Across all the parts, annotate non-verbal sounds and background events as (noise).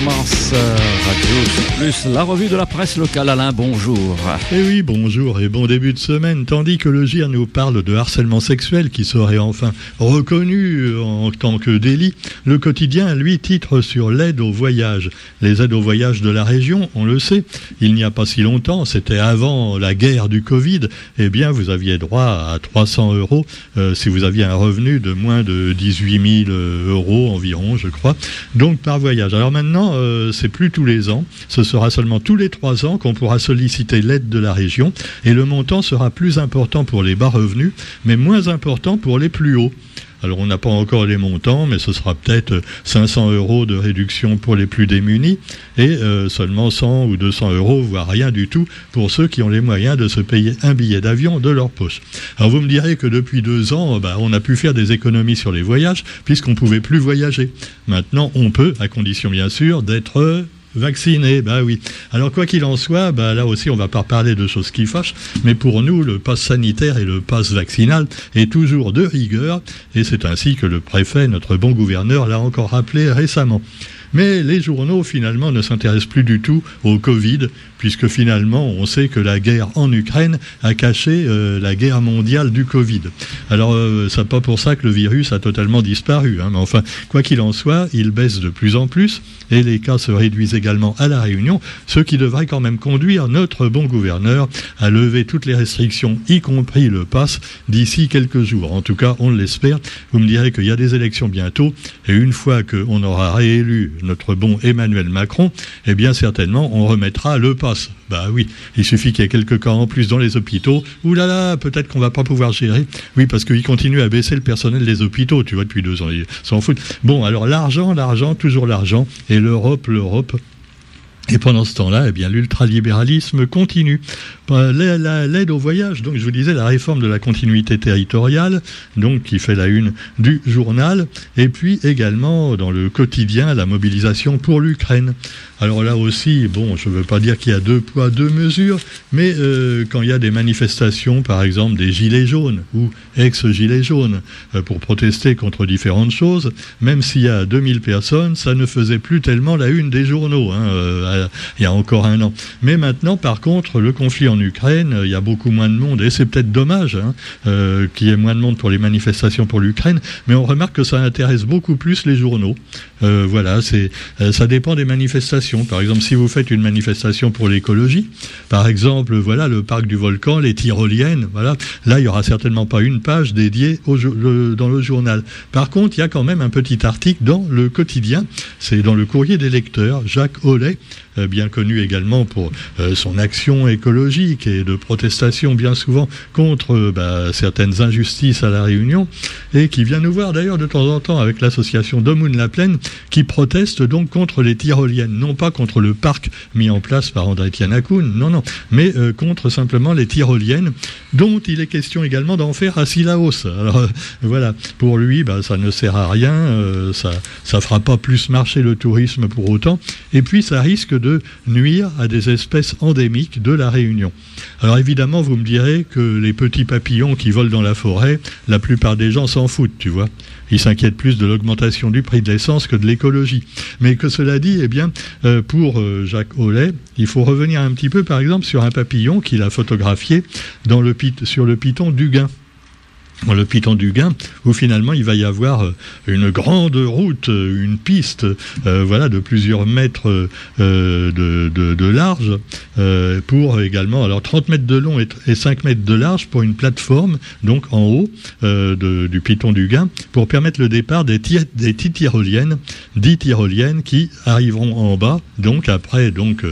Radio Plus, la revue de la presse locale. Alain, bonjour. Eh oui, bonjour et bon début de semaine. Tandis que le GIR nous parle de harcèlement sexuel qui serait enfin reconnu en tant que délit, le quotidien, lui, titre sur l'aide au voyage. Les aides au voyage de la région, on le sait, il n'y a pas si longtemps, c'était avant la guerre du Covid, eh bien, vous aviez droit à 300 euros euh, si vous aviez un revenu de moins de 18 000 euros environ, je crois. Donc, par voyage. Alors maintenant, euh, c'est plus tous les ans, ce sera seulement tous les trois ans qu'on pourra solliciter l'aide de la région et le montant sera plus important pour les bas revenus, mais moins important pour les plus hauts. Alors on n'a pas encore les montants, mais ce sera peut-être 500 euros de réduction pour les plus démunis et euh, seulement 100 ou 200 euros, voire rien du tout, pour ceux qui ont les moyens de se payer un billet d'avion de leur poche. Alors vous me direz que depuis deux ans, bah, on a pu faire des économies sur les voyages puisqu'on ne pouvait plus voyager. Maintenant, on peut, à condition bien sûr d'être Vacciné, bah oui. Alors quoi qu'il en soit, bah là aussi on va pas parler de choses qui fâchent, mais pour nous le pass sanitaire et le pass vaccinal est toujours de rigueur, et c'est ainsi que le préfet, notre bon gouverneur, l'a encore rappelé récemment. Mais les journaux, finalement, ne s'intéressent plus du tout au Covid, puisque finalement, on sait que la guerre en Ukraine a caché euh, la guerre mondiale du Covid. Alors, euh, c'est pas pour ça que le virus a totalement disparu. Hein, mais enfin, quoi qu'il en soit, il baisse de plus en plus, et les cas se réduisent également à la Réunion, ce qui devrait quand même conduire notre bon gouverneur à lever toutes les restrictions, y compris le pass, d'ici quelques jours. En tout cas, on l'espère. Vous me direz qu'il y a des élections bientôt, et une fois qu'on aura réélu notre bon Emmanuel Macron, eh bien certainement on remettra le pass. Bah oui, il suffit qu'il y ait quelques cas en plus dans les hôpitaux. Ouh là là, peut-être qu'on va pas pouvoir gérer. Oui, parce qu'il continue à baisser le personnel des hôpitaux, tu vois, depuis deux ans. Ils s'en foutent. Bon, alors l'argent, l'argent, toujours l'argent. Et l'Europe, l'Europe. Et pendant ce temps-là, eh bien, l'ultralibéralisme continue. L'aide au voyage, donc je vous disais la réforme de la continuité territoriale, donc qui fait la une du journal, et puis également dans le quotidien la mobilisation pour l'Ukraine. Alors là aussi, bon, je ne veux pas dire qu'il y a deux poids, deux mesures, mais euh, quand il y a des manifestations, par exemple des gilets jaunes ou ex-gilets jaunes, euh, pour protester contre différentes choses, même s'il y a 2000 personnes, ça ne faisait plus tellement la une des journaux, hein, euh, il y a encore un an. Mais maintenant, par contre, le conflit en Ukraine, il y a beaucoup moins de monde, et c'est peut-être dommage hein, qu'il y ait moins de monde pour les manifestations pour l'Ukraine, mais on remarque que ça intéresse beaucoup plus les journaux. voilà, c'est, ça dépend des manifestations par exemple, si vous faites une manifestation pour l'écologie, par exemple, voilà, le parc du volcan, les tyroliennes, voilà, là, il n'y aura certainement pas une page dédiée dans le journal. Par contre, il y a quand même un petit article dans le quotidien, c'est dans le courrier des lecteurs, Jacques Hollet, euh, bien connu également pour euh, son action écologique et de protestation bien souvent contre euh, bah, certaines injustices à la Réunion, et qui vient nous voir d'ailleurs de temps en temps avec l'association Domoun La Plaine, qui proteste donc contre les tyroliennes, non pas contre le parc mis en place par André Tianakoun, non, non, mais contre simplement les tyroliennes, dont il est question également d'en faire à Silaos. Alors voilà, pour lui, bah, ça ne sert à rien, ça ça fera pas plus marcher le tourisme pour autant, et puis ça risque de nuire à des espèces endémiques de la Réunion. Alors évidemment, vous me direz que les petits papillons qui volent dans la forêt, la plupart des gens s'en foutent, tu vois. Ils s'inquiètent plus de l'augmentation du prix de l'essence que de l'écologie. Mais que cela dit, eh bien, euh, pour euh, Jacques Hollet, il faut revenir un petit peu, par exemple, sur un papillon qu'il a photographié sur le piton d'Huguin le Piton du Gain, où finalement il va y avoir euh, une grande route, euh, une piste, euh, voilà, de plusieurs mètres de, large, pour également, alors 30 mètres de long et, 5 mètres de large pour une plateforme, donc en haut du Piton du Gain, pour permettre le départ des, des tyroliennes, 10 tyroliennes qui arriveront en bas, donc après, donc,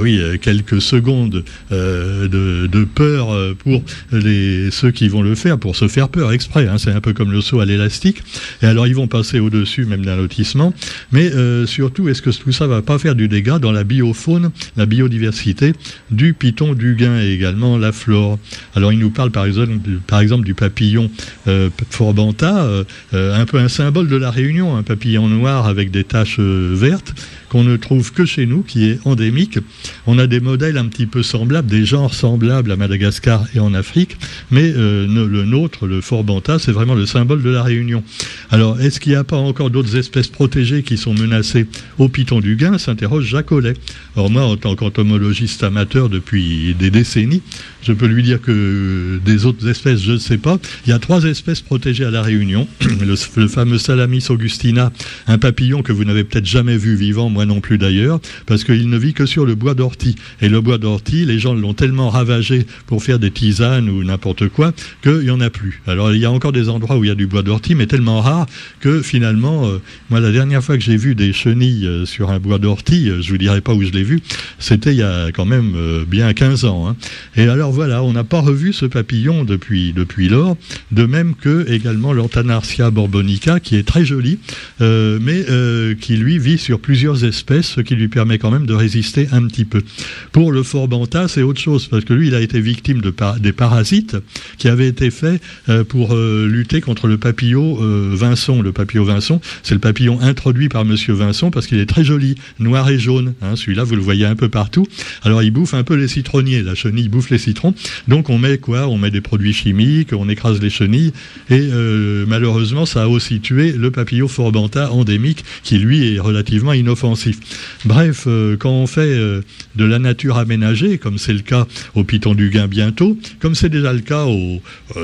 oui, quelques secondes de, peur pour ceux qui vont le faire, pour se faire peur exprès, hein, c'est un peu comme le saut à l'élastique. Et alors ils vont passer au-dessus même d'un lotissement. Mais euh, surtout, est-ce que tout ça va pas faire du dégât dans la biofaune, la biodiversité du piton du gain et également la flore? Alors il nous parle par exemple, du papillon euh, forbanta, euh, un peu un symbole de la Réunion, un papillon noir avec des taches vertes qu'on ne trouve que chez nous, qui est endémique. On a des modèles un petit peu semblables, des genres semblables à Madagascar et en Afrique, mais le nôtre autres, le Forbanta, c'est vraiment le symbole de la Réunion. Alors, est-ce qu'il n'y a pas encore d'autres espèces protégées qui sont menacées au piton du Gain s'interroge Jacques Ollet. Alors moi, en tant qu'entomologiste amateur depuis des décennies, je peux lui dire que des autres espèces, je ne sais pas. Il y a trois espèces protégées à La Réunion. (clears throat) Le, fameux Salamis augustina, un papillon que vous n'avez peut-être jamais vu vivant, moi non plus d'ailleurs, parce qu'il ne vit que sur le bois d'ortie. Et le bois d'ortie, les gens l'ont tellement ravagé pour faire des tisanes ou n'importe quoi qu'il n'y en a plus. Alors il y a encore des endroits où il y a du bois d'ortie, mais tellement rare que finalement, euh, moi la dernière fois que j'ai vu des chenilles euh, sur un bois d'ortie, euh, je vous dirai pas où je l'ai vu, c'était il y a quand même bien 15 ans. Hein. Et alors voilà, on n'a pas revu ce papillon depuis, depuis lors, de même que également l'Antanarsia borbonica, qui est très joli, euh, mais euh, qui lui vit sur plusieurs espèces, ce qui lui permet quand même de résister un petit peu. Pour le Forbanta, c'est autre chose, parce que lui, il a été victime de des parasites qui avaient été faits euh, pour lutter contre le papillon Vincent. Le papillon Vincent, c'est le papillon introduit par Monsieur Vincent parce qu'il est très joli, noir et jaune. Hein. Celui-là, vous le voyez un peu partout. Alors, il bouffe un peu les citronniers. La chenille bouffe les Donc on met quoi? On met des produits chimiques, on écrase les chenilles, et euh, malheureusement ça a aussi tué le papillon forbanta endémique, qui lui est relativement inoffensif. Bref, euh, quand on fait euh, de la nature aménagée, comme c'est le cas au Piton du Gain bientôt, comme c'est déjà le cas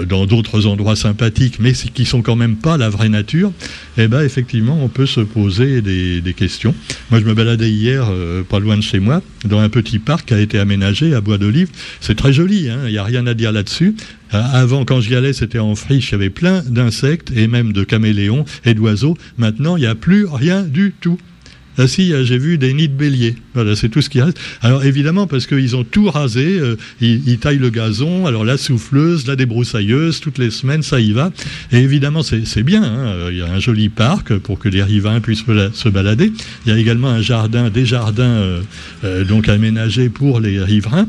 dans d'autres endroits sympathiques, mais qui sont quand même pas la vraie nature, eh ben effectivement on peut se poser des, des questions. Moi je me baladais hier, pas loin de chez moi, dans un petit parc qui a été aménagé à Bois d'Olive. C'est très joli il hein, n'y a rien à dire là-dessus. Euh, avant, quand j'y allais, c'était en friche, il y avait plein d'insectes et même de caméléons et d'oiseaux. Maintenant, il n'y a plus rien du tout. Ah si, j'ai vu des nids de béliers. Voilà, c'est tout ce qui reste. Alors évidemment, parce qu'ils ont tout rasé, euh, ils, taillent le gazon, alors la souffleuse, la débroussailleuse, toutes les semaines, ça y va. Et évidemment, c'est bien. Hein. Il y a un joli parc pour que les riverains puissent se balader. Il y a également un jardin, des jardins euh, donc aménagés pour les riverains.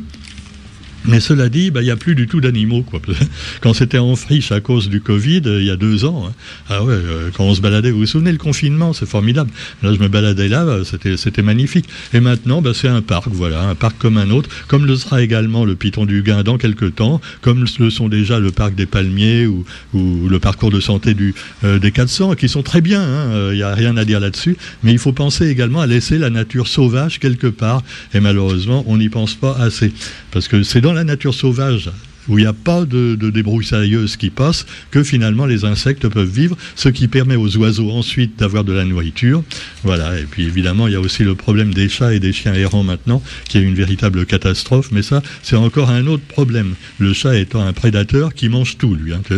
Mais cela dit, bah, il n'y a plus du tout d'animaux. (laughs) Quand c'était en friche à cause du Covid, euh, il y a deux ans, hein. ah ouais, euh, quand on se baladait, vous vous souvenez le confinement, c'est formidable. Là, je me baladais là, bah, c'était, magnifique. Et maintenant, bah, c'est un parc, voilà, un parc comme un autre, comme le sera également le Piton du Gain dans quelques temps, comme le sont déjà le parc des Palmiers ou, le parcours de santé euh, des 400, qui sont très bien, hein. il n'y a rien à dire là-dessus. Mais il faut penser également à laisser la nature sauvage quelque part. Et malheureusement, on n'y pense pas assez. Parce que c'est dans la nature sauvage où il n'y a pas de, de débroussailleuse qui passe, que finalement les insectes peuvent vivre, ce qui permet aux oiseaux ensuite d'avoir de la nourriture. Voilà, et puis évidemment, il y a aussi le problème des chats et des chiens errants maintenant, qui est une véritable catastrophe, mais ça, c'est encore un autre problème. Le chat étant un prédateur qui mange tout, lui. Hein. (laughs)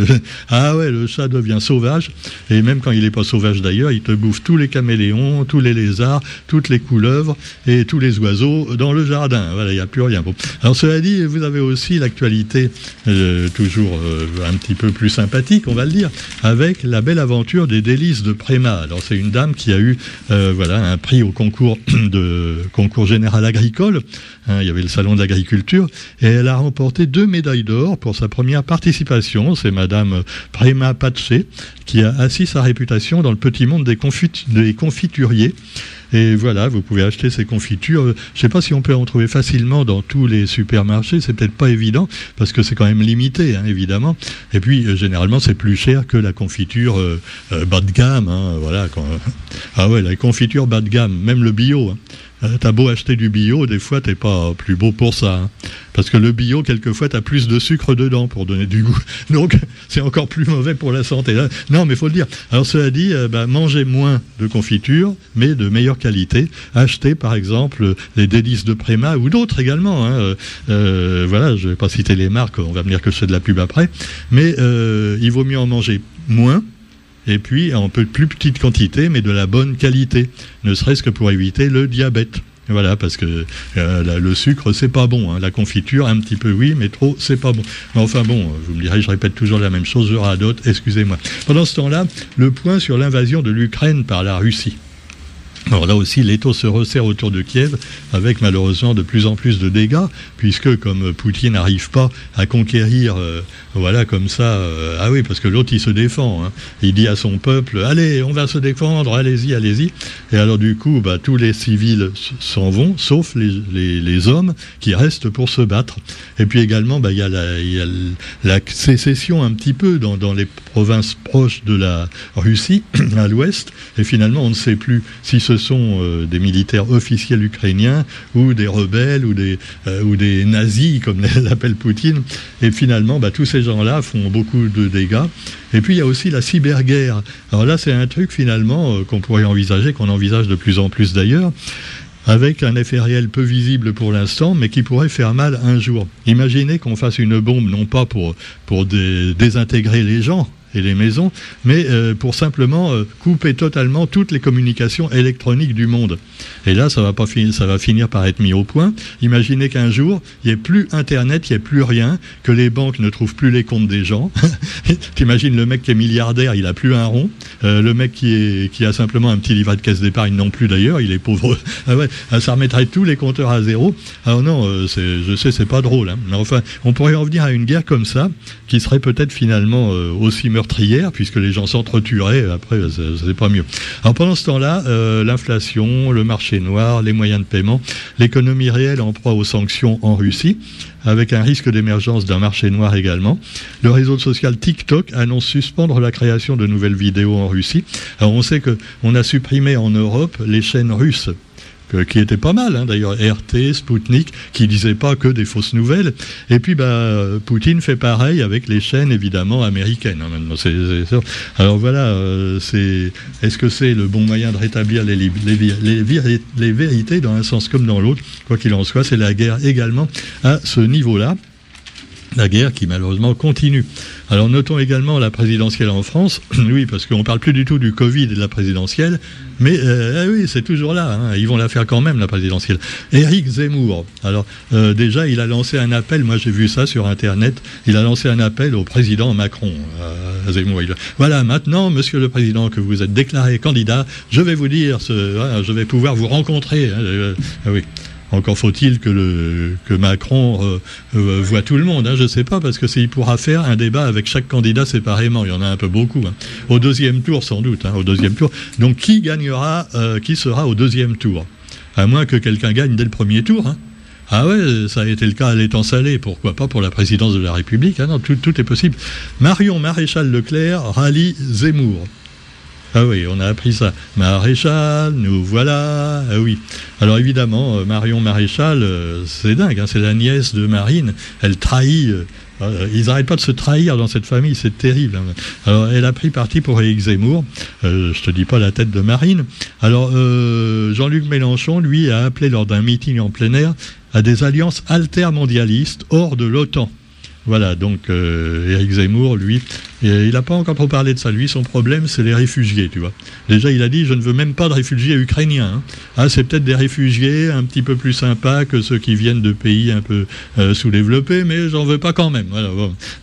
Ah ouais, le chat devient sauvage, et même quand il n'est pas sauvage d'ailleurs, il te bouffe tous les caméléons, tous les lézards, toutes les couleuvres et tous les oiseaux dans le jardin. Voilà, il n'y a plus rien. Bon. Alors cela dit, vous avez aussi l'actualité euh, toujours euh, un petit peu plus sympathique, on va le dire, avec la belle aventure des délices de Préma. Alors c'est une dame qui a eu euh, voilà un prix au concours (clears throat) de concours général agricole. Hein, il y avait le salon de l'agriculture et elle a remporté deux médailles d'or pour sa première participation. C'est Madame Préma Pache qui a assis sa réputation dans le petit monde des confituriers. Et voilà, vous pouvez acheter ces confitures. Je ne sais pas si on peut en trouver facilement dans tous les supermarchés. C'est peut-être pas évident parce que c'est quand même limité, hein, évidemment. Et puis euh, généralement, c'est plus cher que la confiture euh, euh, bas de gamme. Hein, voilà. ah ouais, la confiture bas de gamme, même le bio. Hein. Euh, t'as beau acheter du bio, des fois t'es pas plus beau pour ça. Hein. Parce que le bio, quelquefois, t'as plus de sucre dedans pour donner du goût. (laughs) Donc, c'est encore plus mauvais pour la santé. Non, mais faut le dire. Alors, cela dit, euh, bah, mangez moins de confiture, mais de meilleure qualité. Achetez, par exemple, les délices de Préma ou d'autres également. Hein. Euh, voilà, je vais pas citer les marques, on va me dire que c'est de la pub après. Mais il vaut mieux en manger moins et puis en peu plus petite quantité, mais de la bonne qualité, ne serait-ce que pour éviter le diabète. Voilà, parce que euh, le sucre, c'est pas bon. Hein. La confiture, un petit peu oui, mais trop, c'est pas bon. Mais enfin bon, vous me direz, je répète toujours la même chose, je d'autres, excusez-moi. Pendant ce temps-là, le point sur l'invasion de l'Ukraine par la Russie. Alors là aussi, l'étau se resserre autour de Kiev, avec malheureusement de plus en plus de dégâts, puisque comme Poutine n'arrive pas à conquérir, euh, voilà, comme ça, euh, ah oui, parce que l'autre il se défend, hein. il dit à son peuple, allez, on va se défendre, allez-y, allez-y. Et alors du coup, bah, tous les civils s'en vont, sauf les, hommes qui restent pour se battre. Et puis également, bah, il y a, la, sécession un petit peu dans, dans les provinces proches de la Russie, (clears throat) à l'ouest, et finalement on ne sait plus si ce ce sont euh, des militaires officiels ukrainiens ou des rebelles ou des, euh, ou des nazis, comme l'appelle (laughs) Poutine. Et finalement, bah, tous ces gens-là font beaucoup de dégâts. Et puis il y a aussi la cyberguerre. Alors là, c'est un truc finalement euh, qu'on pourrait envisager, qu'on envisage de plus en plus d'ailleurs avec un effet réel peu visible pour l'instant, mais qui pourrait faire mal un jour. Imaginez qu'on fasse une bombe, non pas pour, pour désintégrer les gens, et les maisons, mais euh, pour simplement euh, couper totalement toutes les communications électroniques du monde. Et là, ça va, pas ça va finir par être mis au point. Imaginez qu'un jour, il n'y ait plus Internet, il n'y ait plus rien, que les banques ne trouvent plus les comptes des gens. (laughs) T'imagines le mec qui est milliardaire, il a plus un rond. Euh, le mec qui, a simplement un petit livret de caisse d'épargne non plus d'ailleurs, il est pauvre. (laughs) ah ah, ça remettrait tous les compteurs à zéro. Alors non, je sais, c'est pas drôle. Hein. Enfin, on pourrait en venir à une guerre comme ça, qui serait peut-être finalement aussi meurtrière puisque les gens s'entretueraient, après, c'est pas mieux. Alors pendant ce temps-là, euh, l'inflation, le marché noir, les moyens de paiement, l'économie réelle en proie aux sanctions en Russie, avec un risque d'émergence d'un marché noir également. Le réseau social TikTok annonce suspendre la création de nouvelles vidéos en Russie. Alors on sait qu'on a supprimé en Europe les chaînes russes qui était pas mal, hein, d'ailleurs, RT, Sputnik, qui disait pas que des fausses nouvelles. Et puis, bah, Poutine fait pareil avec les chaînes, évidemment, américaines. Hein, Alors voilà, euh, est-ce que c'est le bon moyen de rétablir les vérités dans un sens comme dans l'autre? Quoi qu'il en soit, c'est la guerre également à ce niveau-là la guerre qui malheureusement continue. Alors notons également la présidentielle en France, (clears throat) oui, parce qu'on ne parle plus du tout du Covid et de la présidentielle, mais euh, eh oui, c'est toujours là, hein. ils vont la faire quand même, la présidentielle. Éric Zemmour, alors euh, déjà, il a lancé un appel, moi j'ai vu ça sur Internet, il a lancé un appel au président Macron, euh, Zemmour. voilà, maintenant, monsieur le président, que vous êtes déclaré candidat, je vais vous dire, ce, je vais pouvoir vous rencontrer. Hein, ah oui. Encore faut-il que, Macron euh, euh, voit tout le monde. Hein, je ne sais pas, parce que il pourra faire un débat avec chaque candidat séparément. Il y en a un peu beaucoup. Hein. Au deuxième tour, sans doute. Hein, au deuxième tour. Donc, qui gagnera, euh, qui sera au deuxième tour? À moins que quelqu'un gagne dès le premier tour. Ah ouais, ça a été le cas à l'étang salé, pourquoi pas pour la présidence de la République non, tout, tout est possible. Marion Maréchal Leclerc rallie Zemmour. Ah oui, on a appris ça. Maréchal, nous voilà. Ah oui. Alors évidemment, euh, Marion Maréchal, euh, c'est dingue, hein, c'est la nièce de Marine. Elle trahit. Euh, ils n'arrêtent pas de se trahir dans cette famille, c'est terrible. Hein. Alors, elle a pris parti pour Éric Zemmour. Je te dis pas la tête de Marine. Alors, Jean-Luc Mélenchon, lui, a appelé lors d'un meeting en plein air à des alliances altermondialistes hors de l'OTAN. Voilà, donc euh, Éric Zemmour, lui, il n'a pas encore trop parlé de ça. Lui, son problème, c'est les réfugiés, tu vois. Déjà, il a dit, je ne veux même pas de réfugiés ukrainiens. Hein. Ah, c'est peut-être des réfugiés un petit peu plus sympas que ceux qui viennent de pays un peu euh, sous-développés, mais j'en veux pas quand même. Voilà,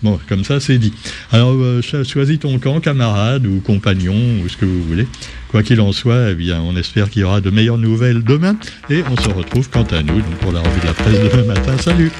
bon. comme ça, c'est dit. Alors, euh, choisis ton camp, camarade ou compagnon, ou ce que vous voulez. Quoi qu'il en soit, eh bien, on espère qu'il y aura de meilleures nouvelles demain, et on se retrouve quant à nous pour la revue de la presse demain matin. Salut